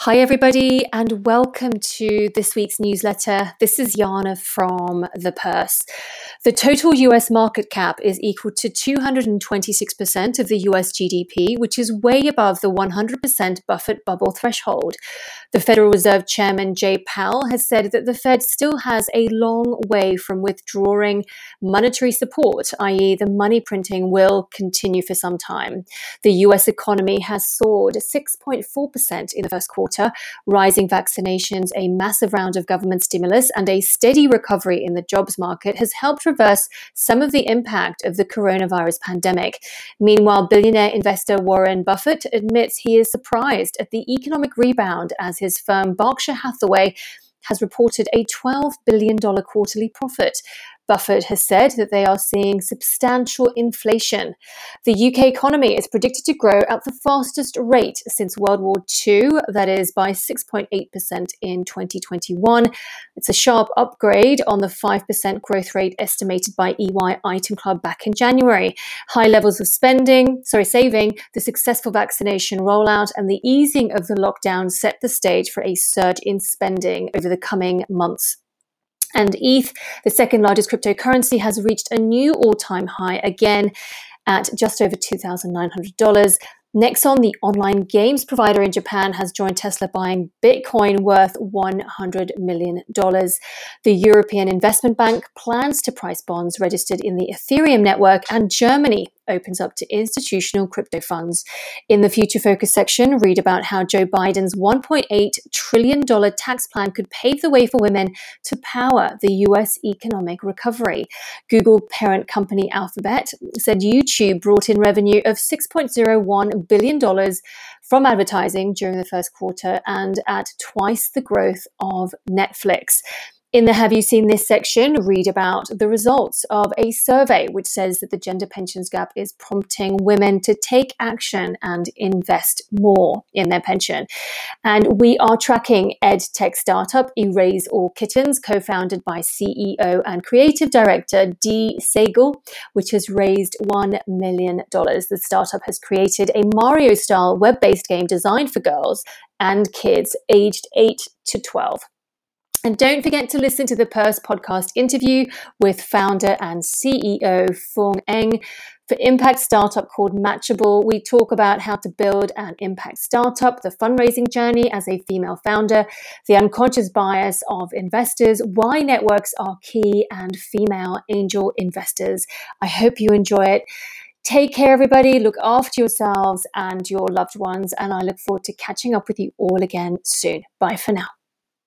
Hi, everybody, and welcome to this week's newsletter. This is Jana from The Purse. The total US market cap is equal to 226% of the US GDP, which is way above the 100% Buffett bubble threshold. The Federal Reserve Chairman Jay Powell has said that the Fed still has a long way from withdrawing monetary support, i.e., the money printing will continue for some time. The US economy has soared 6.4% in the first quarter, rising vaccinations, a massive round of government stimulus, and a steady recovery in the jobs market has helped reverse some of the impact of the coronavirus pandemic. Meanwhile, billionaire investor Warren Buffett admits he is surprised at the economic rebound as his firm Berkshire Hathaway has reported a $12 billion quarterly profit. Buffett has said that they are seeing substantial inflation. The UK economy is predicted to grow at the fastest rate since World War II, that is by 6.8% in 2021. It's a sharp upgrade on the 5% growth rate estimated by EY Item Club back in January. High levels of spending, sorry, saving, the successful vaccination rollout, and the easing of the lockdown set the stage for a surge in spending over the coming months. And ETH, the second largest cryptocurrency, has reached a new all time high again at just over $2,900. Nexon, the online games provider in Japan, has joined Tesla buying Bitcoin worth $100 million. The European Investment Bank plans to price bonds registered in the Ethereum network, and Germany opens up to institutional crypto funds. In the Future Focus section, read about how Joe Biden's $1.8 trillion tax plan could pave the way for women to power the US economic recovery. Google parent company Alphabet said YouTube brought in revenue of $6.01 billion from advertising during the first quarter and at twice the growth of Netflix. In the Have You Seen This section, read about the results of a survey which says that the gender pensions gap is prompting women to take action and invest more in their pension. And we are tracking ed tech startup Erase All Kittens, co founded by CEO and creative director Dee Saigal, which has raised $1 million. The startup has created a Mario style web based game designed for girls and kids aged 8 to 12. And don't forget to listen to the Purse podcast interview with founder and CEO Fung Eng. For Impact Startup called Matchable, we talk about how to build an impact startup, the fundraising journey as a female founder, the unconscious bias of investors, why networks are key, and female angel investors. I hope you enjoy it. Take care, everybody. Look after yourselves and your loved ones. And I look forward to catching up with you all again soon. Bye for now.